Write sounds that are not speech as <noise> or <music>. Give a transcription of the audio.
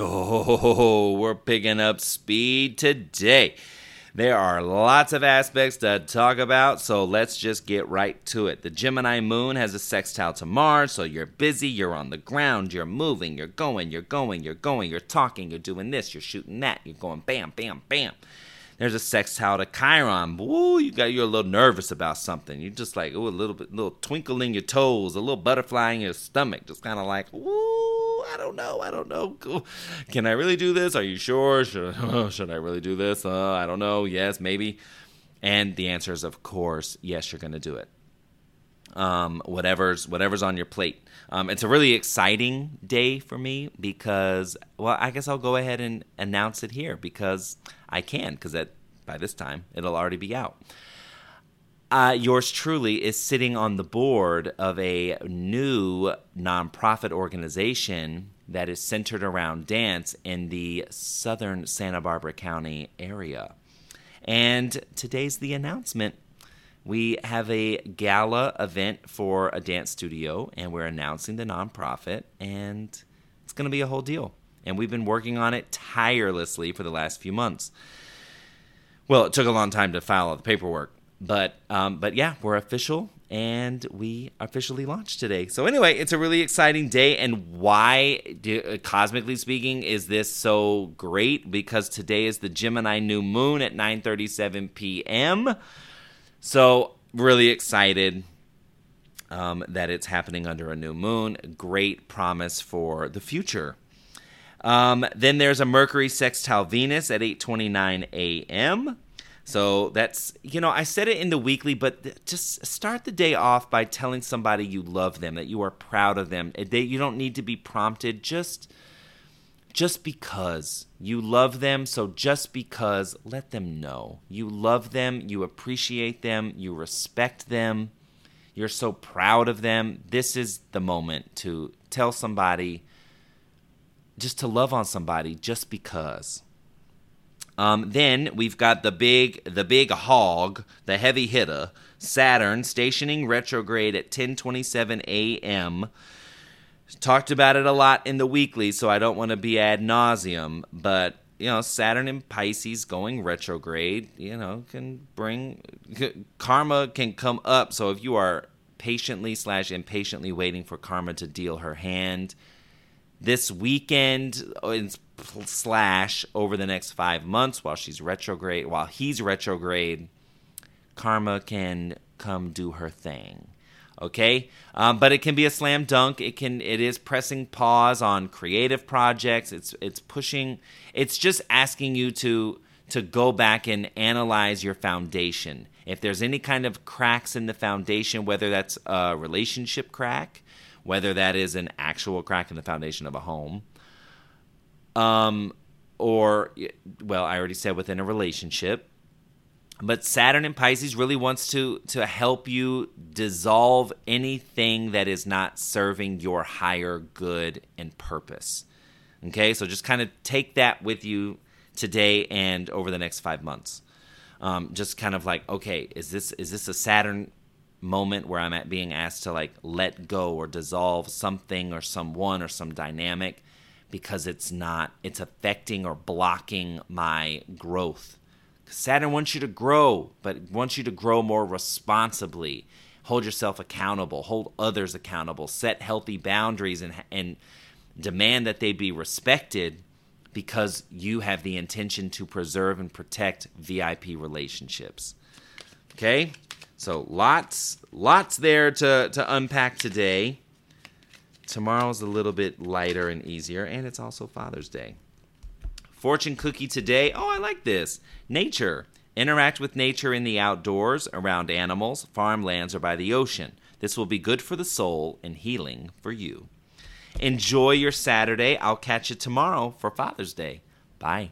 Oh, we're picking up speed today. There are lots of aspects to talk about, so let's just get right to it. The Gemini moon has a sextile to Mars, so you're busy, you're on the ground, you're moving, you're going, you're going, you're going, you're talking, you're doing this, you're shooting that, you're going bam, bam, bam. There's a sextile to Chiron. Woo, you got you're a little nervous about something. You're just like, ooh, a little bit, little twinkle in your toes, a little butterfly in your stomach, just kind of like, ooh, I don't know, I don't know. Can I really do this? Are you sure? Should, <laughs> should I really do this? Uh, I don't know. Yes, maybe. And the answer is, of course, yes, you're going to do it. Um, whatever's whatever's on your plate. Um, it's a really exciting day for me because, well, I guess I'll go ahead and announce it here because I can, because by this time it'll already be out. Uh, yours truly is sitting on the board of a new nonprofit organization that is centered around dance in the southern Santa Barbara County area. And today's the announcement. We have a gala event for a dance studio, and we're announcing the nonprofit, and it's going to be a whole deal. And we've been working on it tirelessly for the last few months. Well, it took a long time to file all the paperwork, but um, but yeah, we're official and we officially launched today. So anyway, it's a really exciting day. And why, uh, cosmically speaking, is this so great? Because today is the Gemini new moon at 9:37 p.m. So really excited. Um, that it's happening under a new moon. Great promise for the future. Um, then there's a Mercury sextile Venus at 8:29 a.m. So that's, you know, I said it in the weekly, but just start the day off by telling somebody you love them, that you are proud of them. They, you don't need to be prompted, just just because you love them, so just because let them know. You love them, you appreciate them, you respect them. You're so proud of them. This is the moment to tell somebody just to love on somebody just because. Um, then we've got the big the big hog, the heavy hitter, Saturn stationing retrograde at 10:27 a.m. Talked about it a lot in the weekly, so I don't want to be ad nauseum, but you know, Saturn in Pisces going retrograde, you know, can bring <laughs> karma can come up. So if you are patiently slash impatiently waiting for karma to deal her hand, this weekend slash over the next five months while she's retrograde, while he's retrograde, karma can come do her thing. Okay, um, but it can be a slam dunk. It can. It is pressing pause on creative projects. It's it's pushing. It's just asking you to to go back and analyze your foundation. If there's any kind of cracks in the foundation, whether that's a relationship crack, whether that is an actual crack in the foundation of a home, um, or well, I already said within a relationship. But Saturn in Pisces really wants to to help you dissolve anything that is not serving your higher good and purpose. Okay, so just kind of take that with you today and over the next five months. Um, just kind of like, okay, is this is this a Saturn moment where I'm at being asked to like let go or dissolve something or someone or some dynamic because it's not it's affecting or blocking my growth. Saturn wants you to grow, but wants you to grow more responsibly. Hold yourself accountable, hold others accountable, set healthy boundaries and and demand that they be respected because you have the intention to preserve and protect VIP relationships. Okay? So lots lots there to to unpack today. Tomorrow's a little bit lighter and easier, and it's also Father's Day. Fortune cookie today. Oh, I like this. Nature. Interact with nature in the outdoors, around animals, farmlands, or by the ocean. This will be good for the soul and healing for you. Enjoy your Saturday. I'll catch you tomorrow for Father's Day. Bye.